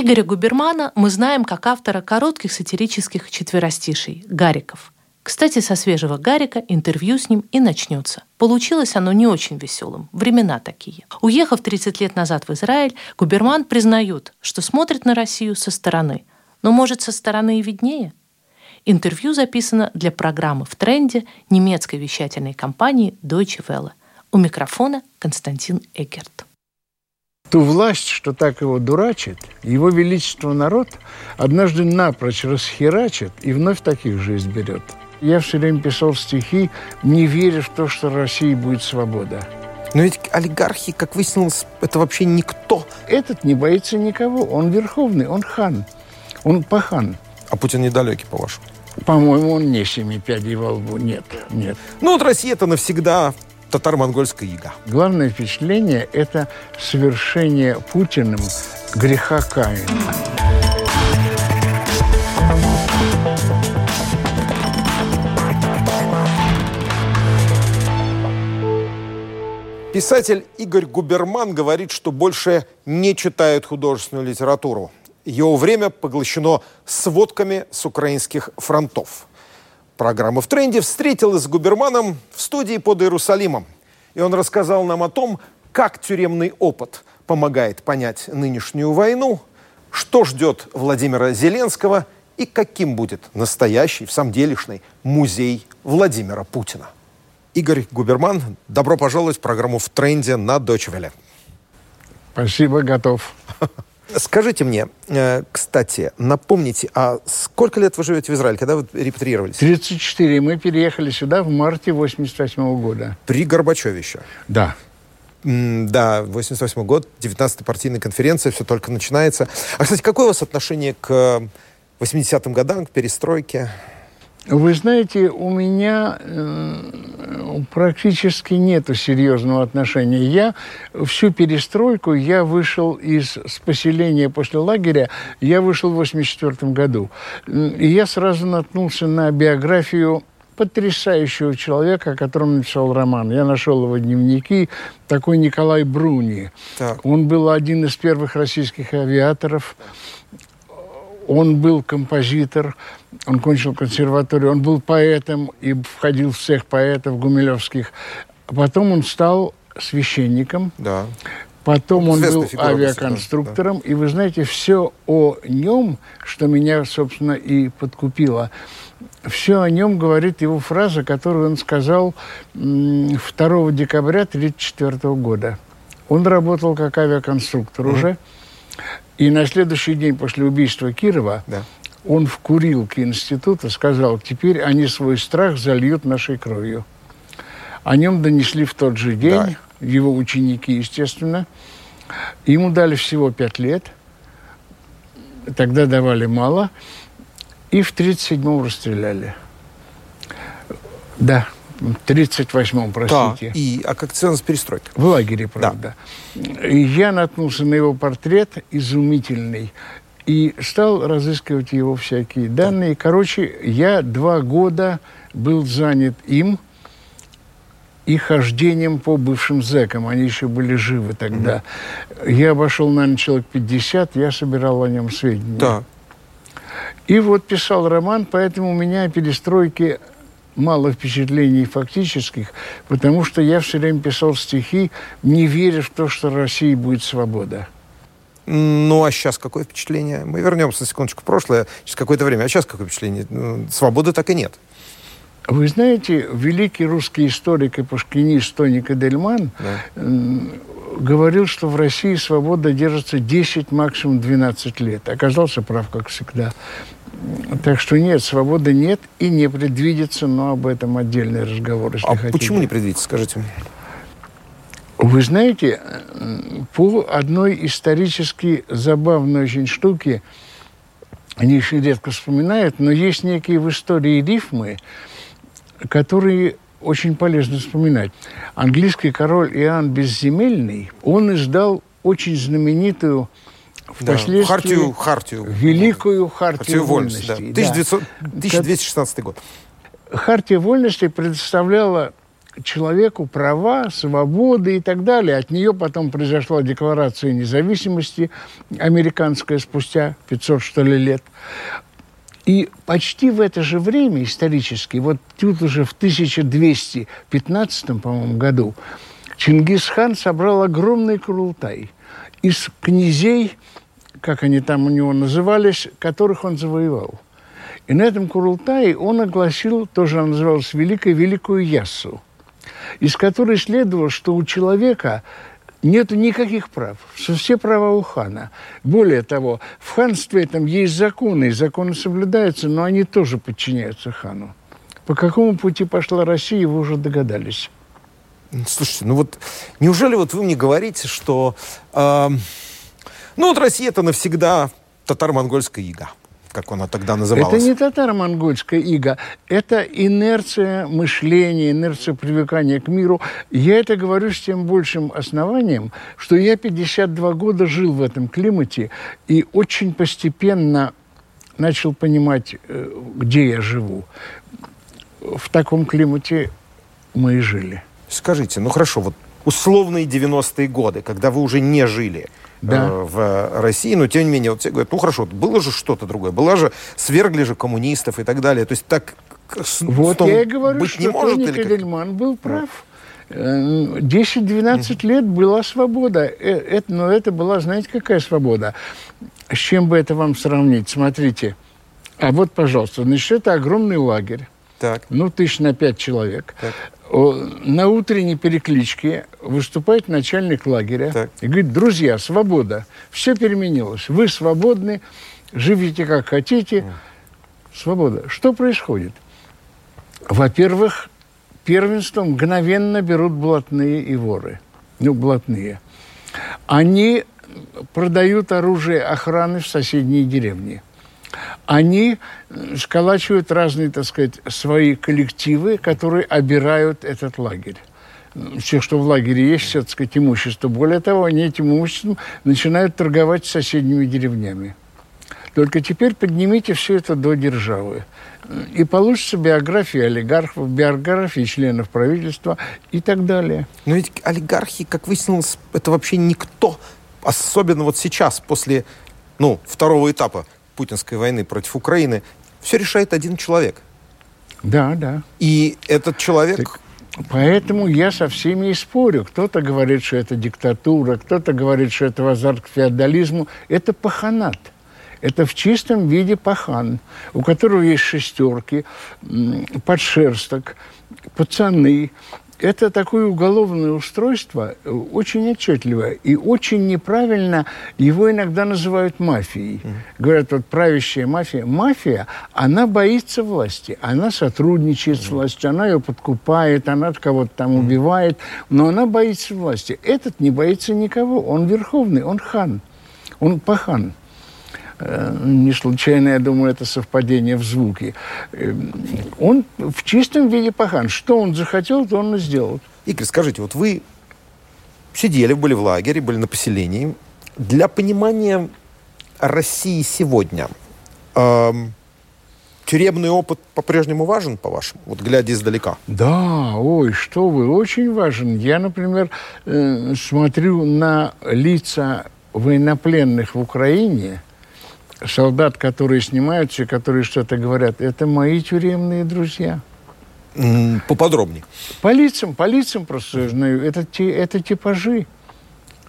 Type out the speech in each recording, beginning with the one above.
Игоря Губермана мы знаем как автора коротких сатирических четверостишей «Гариков». Кстати, со свежего Гарика интервью с ним и начнется. Получилось оно не очень веселым. Времена такие. Уехав 30 лет назад в Израиль, Губерман признает, что смотрит на Россию со стороны. Но, может, со стороны и виднее? Интервью записано для программы «В тренде» немецкой вещательной компании Deutsche Welle. У микрофона Константин Экерт ту власть, что так его дурачит, его величество народ однажды напрочь расхерачит и вновь таких же изберет. Я все время писал стихи, не веря в то, что в России будет свобода. Но ведь олигархи, как выяснилось, это вообще никто. Этот не боится никого. Он верховный, он хан. Он пахан. А Путин недалекий, по-вашему? По-моему, он не семи пядей во лбу. Нет, нет. Ну вот Россия это навсегда татаро-монгольская яга. Главное впечатление – это совершение Путиным греха Каина. Писатель Игорь Губерман говорит, что больше не читает художественную литературу. Его время поглощено сводками с украинских фронтов. Программа «В тренде» встретилась с Губерманом в студии под Иерусалимом. И он рассказал нам о том, как тюремный опыт помогает понять нынешнюю войну, что ждет Владимира Зеленского и каким будет настоящий, в самом делешный музей Владимира Путина. Игорь Губерман, добро пожаловать в программу «В тренде» на Welle. Спасибо, готов. Скажите мне, э, кстати, напомните, а сколько лет вы живете в Израиле, когда вы репатриировались? 34. Мы переехали сюда в марте 88 -го года. При Горбачеве еще? Да. Да, 88 год, 19-я партийная конференция, все только начинается. А, кстати, какое у вас отношение к 80-м годам, к перестройке? Вы знаете, у меня э, практически нет серьезного отношения. Я всю перестройку, я вышел из с поселения после лагеря, я вышел в 84 году. И я сразу наткнулся на биографию потрясающего человека, о котором написал роман. Я нашел его дневники, такой Николай Бруни. Так. Он был один из первых российских авиаторов. Он был композитор, он кончил консерваторию, он был поэтом и входил в всех поэтов гумилевских. Потом он стал священником. Да. Потом он был авиаконструктором. Да. И вы знаете, все о нем, что меня, собственно, и подкупило, все о нем говорит его фраза, которую он сказал 2 декабря 1934 года. Он работал как авиаконструктор mm-hmm. уже. И на следующий день после убийства Кирова да. он в курилке института сказал, теперь они свой страх зальют нашей кровью. О нем донесли в тот же день, да. его ученики, естественно. Ему дали всего пять лет. Тогда давали мало. И в 1937-м расстреляли. Да. В 38-м, простите. Да. И, а как связано с перестройкой? В лагере, правда. Да. И я наткнулся на его портрет изумительный и стал разыскивать его всякие данные. Да. Короче, я два года был занят им и хождением по бывшим зэкам. Они еще были живы тогда. Mm-hmm. Я обошел, наверное, человек 50, я собирал о нем сведения. Да. И вот писал роман, поэтому у меня перестройки мало впечатлений фактических, потому что я все время писал стихи, не веря в то, что в России будет свобода. Ну, а сейчас какое впечатление? Мы вернемся на секундочку в прошлое, через какое-то время. А сейчас какое впечатление? Ну, свободы так и нет. Вы знаете, великий русский историк и пушкинист Тони Кадельман да. говорил, что в России свобода держится 10, максимум 12 лет. Оказался прав, как всегда. Так что нет, свободы нет и не предвидится, но об этом отдельный разговор, если а хотите. почему не предвидится, скажите? Вы знаете, по одной исторически забавной очень штуке, они очень редко вспоминают, но есть некие в истории рифмы, которые очень полезно вспоминать. Английский король Иоанн Безземельный, он издал очень знаменитую впоследствии да, хартию, хартию. великую хартию, хартию вольности. Да. 1900, 1216 год. Хартия вольности предоставляла человеку права, свободы и так далее. От нее потом произошла Декларация независимости американская спустя 500, что ли, лет. И почти в это же время исторически, вот тут уже в 1215, по-моему, году, Чингисхан собрал огромный Курултай из князей, как они там у него назывались, которых он завоевал. И на этом Курултае он огласил, тоже она называлась Великой, Великую Яссу, из которой следовало, что у человека нет никаких прав, все права у хана. Более того, в ханстве там есть законы, и законы соблюдаются, но они тоже подчиняются хану. По какому пути пошла Россия, вы уже догадались. Слушайте, ну вот неужели вот вы мне говорите, что э, ну вот Россия это навсегда татаро-монгольская ига? как она тогда называлась? Это не татаро-монгольская ига, это инерция мышления, инерция привыкания к миру. Я это говорю с тем большим основанием, что я 52 года жил в этом климате и очень постепенно начал понимать, э, где я живу. В таком климате мы и жили. Скажите, ну хорошо, вот условные 90-е годы, когда вы уже не жили – да. э, в России, но тем не менее, вот все говорят, ну хорошо, было же что-то другое, была же, свергли же коммунистов и так далее. То есть так вот я и говорю, быть что не может, Тони Кадельман был прав. 10-12 э, лет была свобода. Э, это, но это была, знаете, какая свобода? С чем бы это вам сравнить? Смотрите. А вот, пожалуйста, значит, это огромный лагерь. Так. Ну, тысяч на пять человек. Так на утренней перекличке выступает начальник лагеря так. и говорит, друзья, свобода, все переменилось, вы свободны, живите как хотите, свобода. Что происходит? Во-первых, первенство мгновенно берут блатные и воры. Ну, блатные. Они продают оружие охраны в соседние деревни – они сколачивают разные, так сказать, свои коллективы, которые обирают этот лагерь все, что в лагере есть, все, так сказать, имущество. Более того, они этим имуществом начинают торговать с соседними деревнями. Только теперь поднимите все это до державы. И получится биография олигархов, биографии членов правительства и так далее. Но ведь олигархи, как выяснилось, это вообще никто. Особенно вот сейчас, после ну, второго этапа путинской войны против Украины, все решает один человек. Да, да. И этот человек... Так, поэтому я со всеми и спорю. Кто-то говорит, что это диктатура, кто-то говорит, что это азарт к феодализму. Это паханат. Это в чистом виде пахан, у которого есть шестерки, подшерсток, пацаны, это такое уголовное устройство, э, очень отчетливое. И очень неправильно его иногда называют мафией. Mm. Говорят, вот правящая мафия. Мафия, она боится власти, она сотрудничает mm. с властью, она ее подкупает, она кого-то там mm. убивает, но она боится власти. Этот не боится никого, он верховный, он хан, он пахан. Э, не случайно, я думаю, это совпадение в звуке. Э, он в чистом виде пахан. Что он захотел, то он и сделал. Игорь, скажите, вот вы сидели, были в лагере, были на поселении. Для понимания России сегодня эм, тюремный опыт по-прежнему важен, по-вашему, вот глядя издалека? Да, ой, что вы, очень важен. Я, например, э, смотрю на лица военнопленных в Украине – солдат, которые снимаются, которые что-то говорят, это мои тюремные друзья. Поподробнее. По лицам, по лицам просто знаю. Это, это типажи.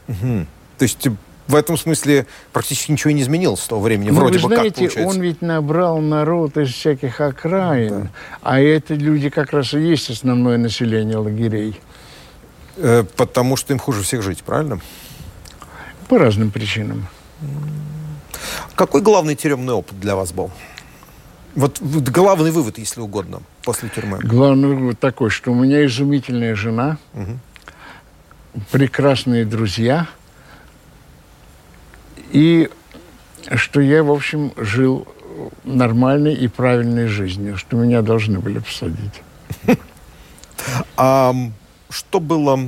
Угу. То есть в этом смысле практически ничего не изменилось с того времени, ну, вроде вы бы знаете, как он ведь набрал народ из всяких окраин, да. а это люди как раз и есть основное население лагерей. Э, потому что им хуже всех жить, правильно? По разным причинам. Какой главный тюремный опыт для вас был? Вот, вот главный вывод, если угодно, после тюрьмы. Главный вывод такой, что у меня изумительная жена, угу. прекрасные друзья, и что я, в общем, жил нормальной и правильной жизнью, что меня должны были посадить. А что было...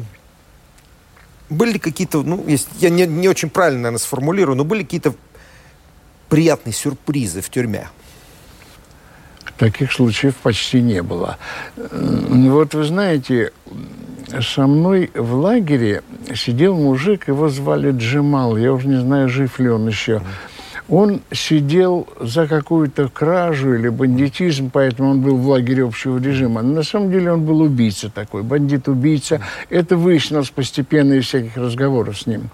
Были какие-то, ну, я не, не очень правильно, наверное, сформулирую, но были какие-то приятные сюрпризы в тюрьме? Таких случаев почти не было. Вот вы знаете, со мной в лагере сидел мужик, его звали Джемал, я уже не знаю, жив ли он еще. Он сидел за какую-то кражу или бандитизм, поэтому он был в лагере общего режима. Но на самом деле он был убийца такой, бандит-убийца. Это выяснилось постепенно из всяких разговоров с ним.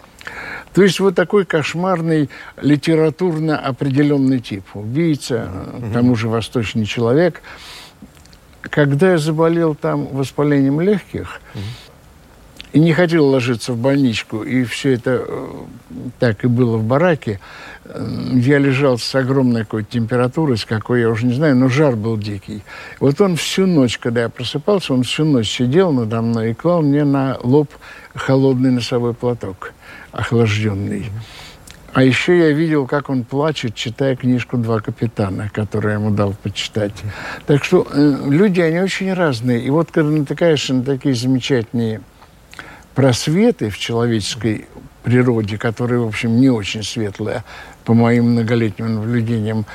То есть вот такой кошмарный литературно определенный тип. Убийца, к тому же восточный человек. Когда я заболел там воспалением легких, и не хотел ложиться в больничку, и все это э, так и было в бараке, я лежал с огромной какой-то температурой, с какой я уже не знаю, но жар был дикий. Вот он всю ночь, когда я просыпался, он всю ночь сидел надо мной и клал мне на лоб холодный носовой платок, охлажденный. А еще я видел, как он плачет, читая книжку «Два капитана», которую я ему дал почитать. Так что э, люди, они очень разные. И вот когда натыкаешься на такие замечательные просветы в человеческой природе, которая, в общем, не очень светлая, по моим многолетним наблюдениям,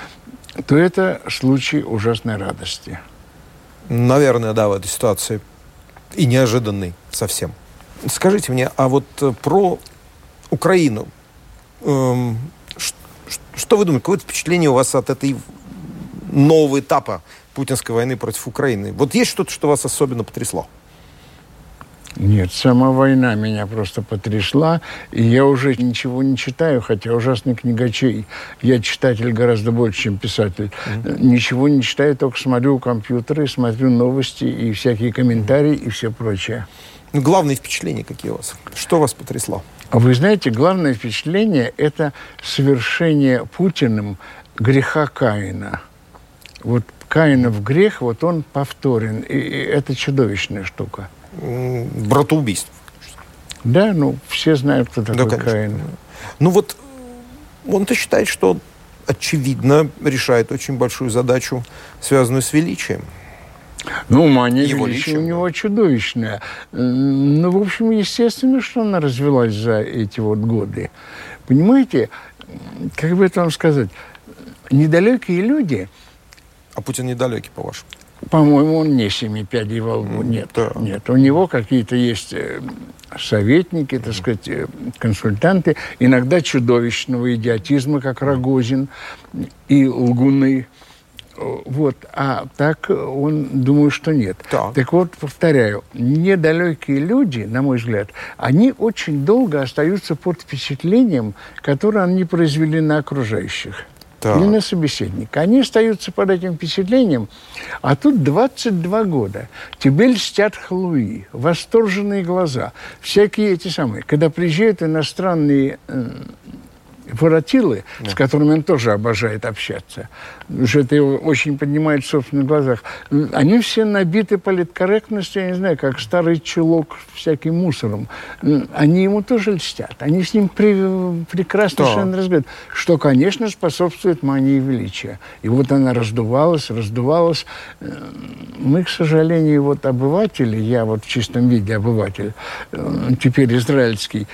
то это случай ужасной радости. Наверное, да, в этой ситуации. И неожиданный совсем. Скажите мне, а вот э, про Украину. Эм, что вы думаете, какое впечатление у вас от этой нового этапа путинской войны против Украины? Вот есть что-то, что вас особенно потрясло? Нет, сама война меня просто потрясла, и я уже ничего не читаю, хотя ужасный книгачей. Я читатель гораздо больше, чем писатель. Mm-hmm. Ничего не читаю, только смотрю компьютеры, смотрю новости и всякие комментарии mm-hmm. и все прочее. Ну, главные впечатления какие у вас? Что вас потрясло? А вы знаете, главное впечатление – это совершение Путиным греха Каина. Вот Каинов грех, вот он повторен, и, и это чудовищная штука братоубийств. Да, ну, все знают, кто такой да, Каин. Ну вот он-то считает, что очевидно решает очень большую задачу, связанную с величием. Ну, мания Его величия у него чудовищная. Ну, в общем, естественно, что она развелась за эти вот годы. Понимаете, как бы это вам сказать, недалекие люди... А Путин недалекий, по-вашему? По-моему, он не семи пядей во лбу. Нет, да. нет. У него какие-то есть э, советники, так сказать, э, консультанты, иногда чудовищного идиотизма, как Рогозин и лгуны. Вот. А так он, думаю, что нет. Так. так вот, повторяю, недалекие люди, на мой взгляд, они очень долго остаются под впечатлением, которое они произвели на окружающих так. или на собеседника. Они остаются под этим впечатлением, а тут 22 года. Тебе льстят халуи, восторженные глаза, всякие эти самые. Когда приезжают иностранные э, воротилы, да. с которыми он тоже обожает общаться, что это его очень поднимает в собственных глазах, они все набиты политкорректностью, я не знаю, как старый чулок всяким мусором. Они ему тоже льстят. Они с ним при, прекрасно совершенно разговаривают, что, конечно, способствует мании величия. И вот она раздувалась, раздувалась. Э, мы, к сожалению, вот обыватели, я вот в чистом виде обыватель, э, теперь израильский,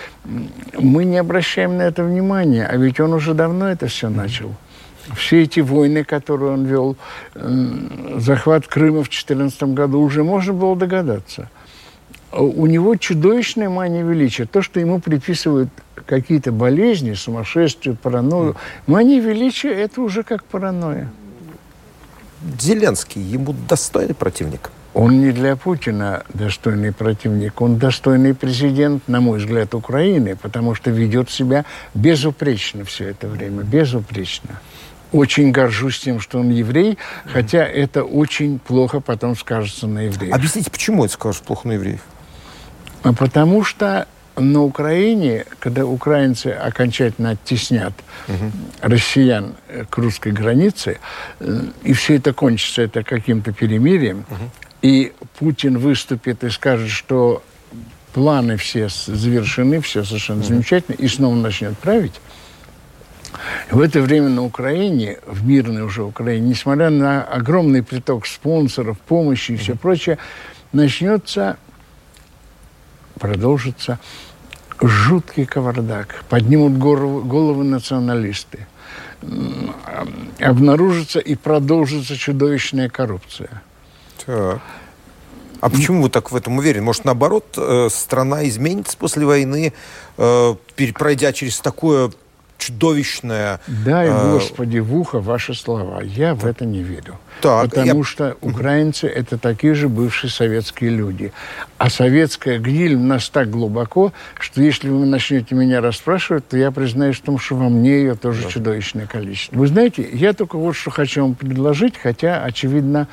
мы не обращаем на это внимания, а ведь он уже давно это все начал. Все эти войны, которые он вел, захват Крыма в 2014 году, уже можно было догадаться. У него чудовищная мания величия. То, что ему приписывают какие-то болезни, сумасшествие, паранойю. Мания величия – это уже как паранойя. Зеленский ему достойный противник? Он не для Путина достойный противник, он достойный президент, на мой взгляд, Украины, потому что ведет себя безупречно все это время, безупречно. Очень горжусь тем, что он еврей, хотя это очень плохо потом скажется на евреях. Объясните, почему это скажет плохо на евреев? А потому что на Украине, когда украинцы окончательно оттеснят угу. россиян к русской границе, э, и все это кончится это каким-то перемирием, угу и Путин выступит и скажет, что планы все завершены, все совершенно mm-hmm. замечательно, и снова начнет править, В это время на Украине, в мирной уже Украине, несмотря на огромный приток спонсоров, помощи и все прочее, начнется, продолжится жуткий кавардак. Поднимут голову, головы националисты. Обнаружится и продолжится чудовищная коррупция. Так. А почему вы так в этом уверены? Может, наоборот, э, страна изменится после войны, э, пройдя через такое чудовищное... Дай, э... Господи, в ухо ваши слова. Я в это не верю. Так, потому я... что украинцы – это такие же бывшие советские люди. А советская гниль в нас так глубоко, что если вы начнете меня расспрашивать, то я признаюсь в том, что во мне ее тоже да. чудовищное количество. Вы знаете, я только вот что хочу вам предложить, хотя, очевидно,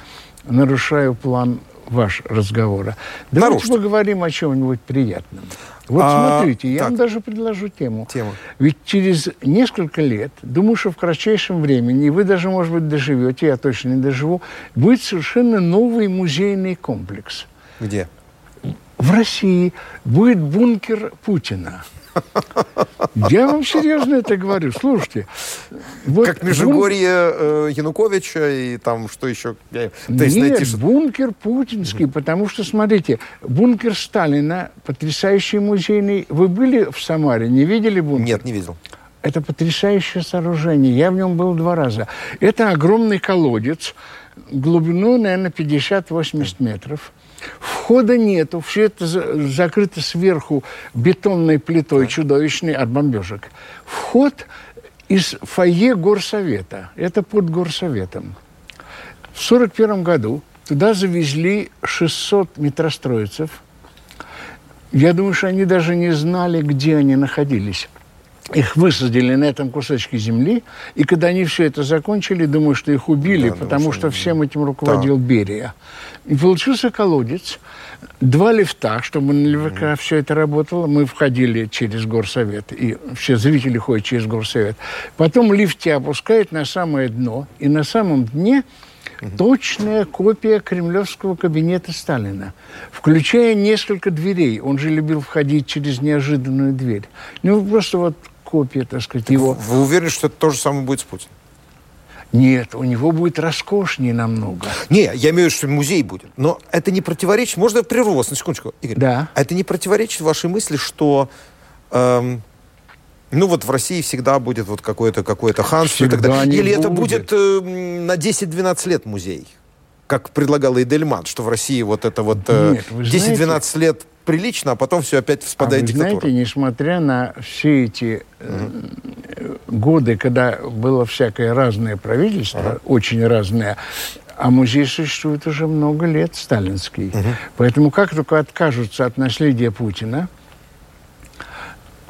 нарушаю план ваш разговора. Давайте Нарушите. поговорим о чем-нибудь приятном. Вот а, смотрите, я так. вам даже предложу тему. Тему. Ведь через несколько лет, думаю, что в кратчайшем времени, и вы даже, может быть, доживете, я точно не доживу, будет совершенно новый музейный комплекс. Где? В России будет бункер Путина. Я вам серьезно это говорю. Слушайте. Вот как Межигорье э, Януковича и там что еще? То есть Нет, найти, что... бункер путинский, потому что, смотрите, бункер Сталина, потрясающий музейный. Вы были в Самаре, не видели бункер? Нет, не видел. Это потрясающее сооружение. Я в нем был два раза. Это огромный колодец, глубиной, наверное, 50-80 метров. Входа нету, все это закрыто сверху бетонной плитой чудовищной от бомбежек. Вход из фойе горсовета. Это под горсоветом. В 1941 году туда завезли 600 метростроицев. Я думаю, что они даже не знали, где они находились их высадили на этом кусочке земли, и когда они все это закончили, думаю, что их убили, да, потому что всем этим руководил да. Берия. И получился колодец, два лифта, чтобы наверняка mm. все это работало. Мы входили через горсовет, и все зрители ходят через горсовет. Потом лифт тебя опускает на самое дно, и на самом дне точная копия кремлевского кабинета Сталина, включая несколько дверей. Он же любил входить через неожиданную дверь. Ну, просто вот копия, так сказать, его. Вы уверены, что это то же самое будет с Путиным? Нет, у него будет роскошнее намного. Не, я имею в виду, что музей будет. Но это не противоречит... Можно я прерву вас на секундочку, Игорь? Да. А это не противоречит вашей мысли, что... Эм, ну вот в России всегда будет вот какое-то какое ханство всегда и так далее. Или будет. это будет э, на 10-12 лет музей? Как предлагал Эдельман, что в России вот это вот э, 10-12 лет прилично, а потом все опять вспадает а вы диктатура. знаете, несмотря на все эти э, годы, когда было всякое разное правительство, uh очень разное, а музей существует уже много лет, сталинский. uh Поэтому как только откажутся от наследия Путина,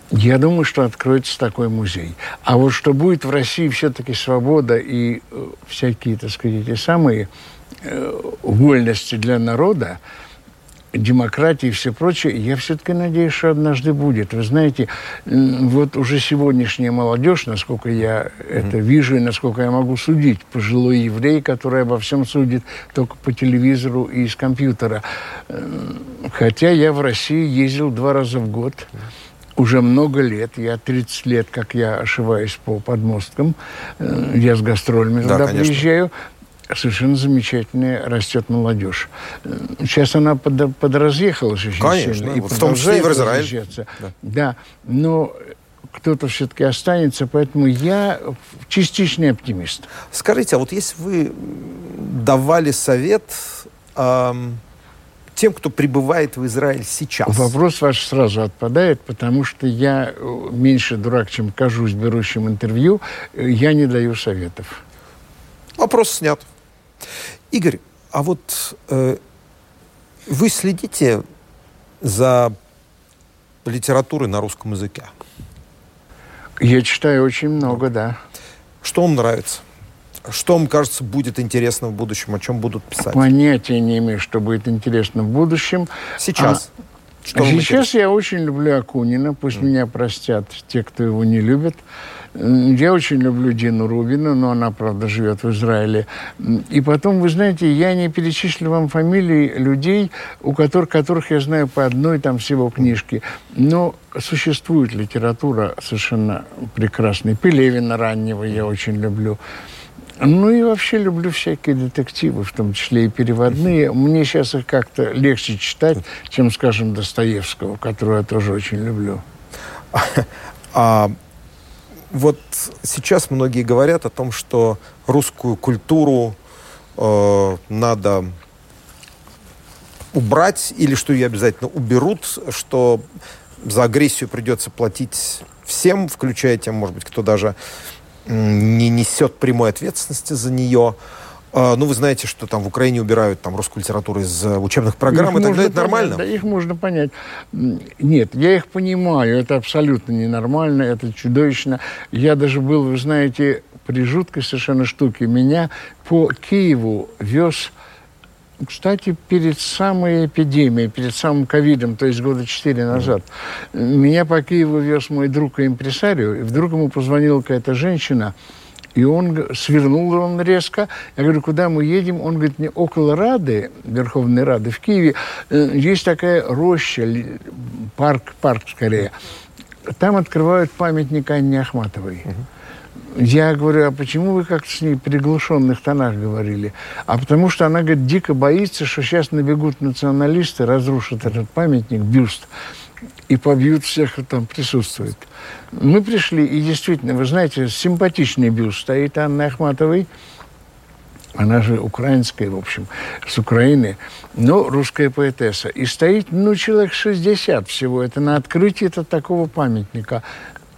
я думаю, что откроется такой музей. А вот что будет в России все-таки свобода и э, всякие, так сказать, эти самые э, вольности для народа, демократии и все прочее, я все-таки надеюсь, что однажды будет. Вы знаете, вот уже сегодняшняя молодежь, насколько я это вижу и насколько я могу судить, пожилой еврей, который обо всем судит только по телевизору и из компьютера. Хотя я в России ездил два раза в год уже много лет, я 30 лет, как я ошиваюсь по подмосткам, э, я с гастролями да, туда конечно. приезжаю, совершенно замечательная растет молодежь. Сейчас она под, подразъехалась очень Конечно, сильно. И в том числе и в Израиль. Да. да, но кто-то все-таки останется, поэтому я частичный оптимист. Скажите, а вот если вы давали совет эм, тем, кто прибывает в Израиль сейчас? Вопрос ваш сразу отпадает, потому что я э, меньше дурак, чем кажусь берущим интервью, э, я не даю советов. Вопрос снят. Игорь, а вот э, вы следите за литературой на русском языке? Я читаю очень много, да. Что вам нравится? Что вам кажется будет интересно в будущем? О чем будут писать? Понятия не имею, что будет интересно в будущем. Сейчас. А Что а сейчас я очень люблю Акунина, пусть mm. меня простят те, кто его не любит. Я очень люблю Дину Рубину, но она, правда, живет в Израиле. И потом, вы знаете, я не перечислю вам фамилии людей, у которых, которых я знаю по одной там всего книжке. Но существует литература совершенно прекрасная. Пелевина раннего я очень люблю. Ну и вообще люблю всякие детективы, в том числе и переводные. Мне сейчас их как-то легче читать, чем, скажем, Достоевского, которого я тоже очень люблю. А вот сейчас многие говорят о том, что русскую культуру э, надо убрать или что ее обязательно уберут, что за агрессию придется платить всем, включая тем, может быть, кто даже не несет прямой ответственности за нее. Ну, вы знаете, что там в Украине убирают там русскую литературу из э, учебных программ, их и так далее. Это нормально? Да, их можно понять. Нет, я их понимаю. Это абсолютно ненормально, это чудовищно. Я даже был, вы знаете, при жуткой совершенно штуке. Меня по Киеву вез кстати, перед самой эпидемией, перед самым ковидом, то есть года четыре назад, меня по Киеву вез мой друг и импресарио, и вдруг ему позвонила какая-то женщина, и он свернул он резко. Я говорю, куда мы едем? Он говорит, мне около Рады, Верховной Рады в Киеве, э, есть такая роща, парк, парк скорее. Там открывают памятник Анне Ахматовой. Я говорю, а почему вы как-то с ней в приглушенных тонах говорили? А потому что она, говорит, дико боится, что сейчас набегут националисты, разрушат этот памятник, бюст и побьют всех, кто там присутствует. Мы пришли, и действительно, вы знаете, симпатичный бюст стоит Анны Ахматовой, она же украинская, в общем, с Украины, но русская поэтесса. И стоит, ну, человек 60 всего. Это на открытии это такого памятника,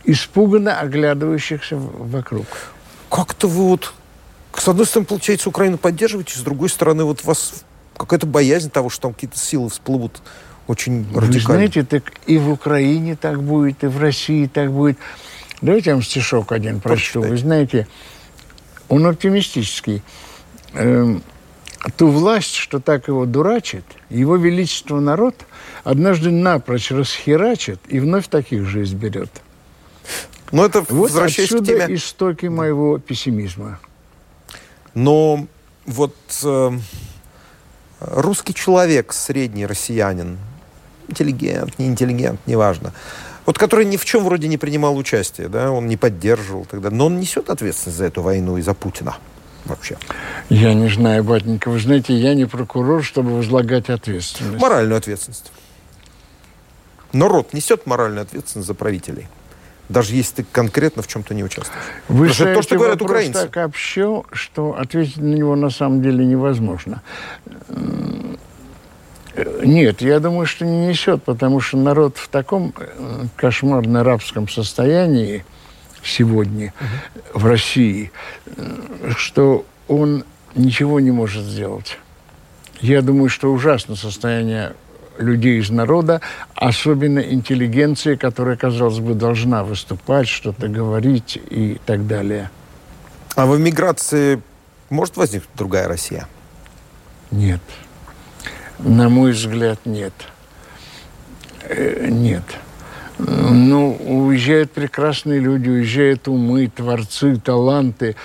испуганно оглядывающихся вокруг. Как-то вы вот, с одной стороны, получается, Украину поддерживаете, с другой стороны, вот вас какая-то боязнь того, что там какие-то силы всплывут очень радикально. Вы знаете, так и в Украине так будет, и в России так будет. Давайте я вам стишок один прочту. Вы знаете, он оптимистический. Эм, ту власть, что так его дурачит, его величество народ однажды напрочь расхерачит и вновь таких же изберет. Но это вот возвращаясь отсюда к теме... истоки моего пессимизма. Но вот э, русский человек, средний россиянин, интеллигент, не интеллигент, неважно. Вот который ни в чем вроде не принимал участие, да, он не поддерживал тогда, но он несет ответственность за эту войну и за Путина вообще? Я не знаю, батенька. Вы знаете, я не прокурор, чтобы возлагать ответственность. Моральную ответственность. Народ несет моральную ответственность за правителей. Даже если ты конкретно в чем-то не участвуешь. Вы Потому что то, что говорят украинцы. так общо, что ответить на него на самом деле невозможно. Нет, я думаю, что не несет, потому что народ в таком э, кошмарно-рабском состоянии сегодня угу. в России, э, что он ничего не может сделать. Я думаю, что ужасно состояние людей из народа, особенно интеллигенции, которая, казалось бы, должна выступать, что-то говорить и так далее. А в эмиграции может возникнуть другая Россия? Нет. На мой взгляд, нет. Э, нет. Ну, уезжают прекрасные люди, уезжают умы, творцы, таланты.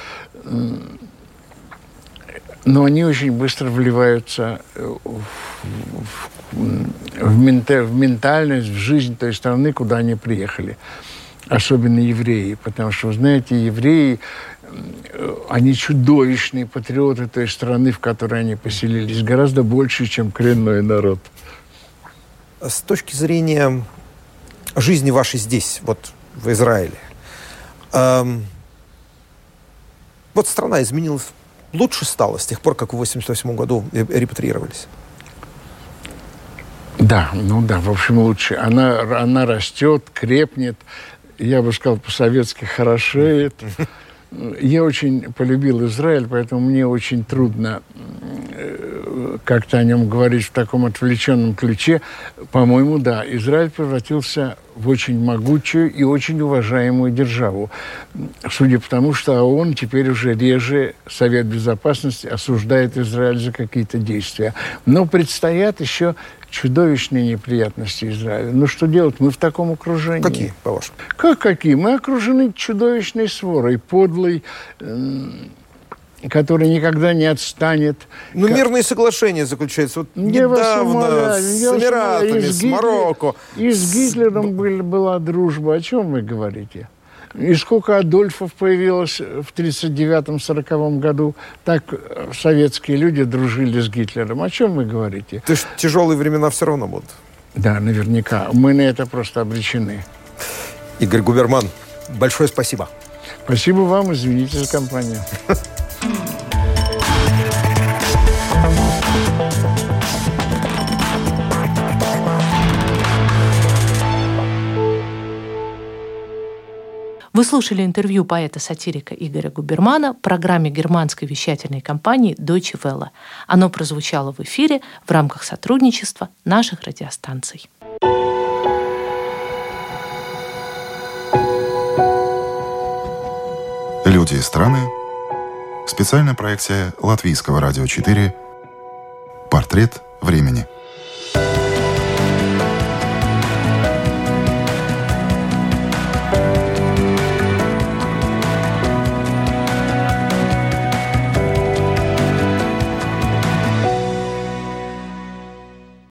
Но они очень быстро вливаются в, в, в, мента, в ментальность, в жизнь той страны, куда они приехали. Особенно евреи. Потому что, вы знаете, евреи они чудовищные патриоты той страны, в которой они поселились, гораздо больше, чем коренной народ. С точки зрения жизни вашей здесь, вот в Израиле, эм, вот страна изменилась, лучше стала с тех пор, как в 1988 году репатриировались? Да, ну да, в общем, лучше. Она, она растет, крепнет, я бы сказал, по-советски хорошеет. Я очень полюбил Израиль, поэтому мне очень трудно э, как-то о нем говорить в таком отвлеченном ключе, по-моему, да, Израиль превратился в очень могучую и очень уважаемую державу. Судя по тому, что ООН теперь уже реже Совет Безопасности осуждает Израиль за какие-то действия. Но предстоят еще чудовищные неприятности Израиля. Ну что делать? Мы в таком окружении. Какие, по-вашему? Как какие? Мы окружены чудовищной сворой, подлой, который никогда не отстанет. Ну, как... мирные соглашения заключаются. Вот недавно с Эмиратами, с Марокко. И с Гитлером с... была дружба. О чем вы говорите? И сколько Адольфов появилось в 1939-1940 году, так советские люди дружили с Гитлером. О чем вы говорите? То есть тяжелые времена все равно будут? Да, наверняка. Мы на это просто обречены. Игорь Губерман, большое спасибо. Спасибо вам, извините за компанию. Вы слушали интервью поэта-сатирика Игоря Губермана в программе германской вещательной компании Deutsche Welle. Оно прозвучало в эфире в рамках сотрудничества наших радиостанций. Люди и страны. Специальная проекция Латвийского радио 4. Портрет времени.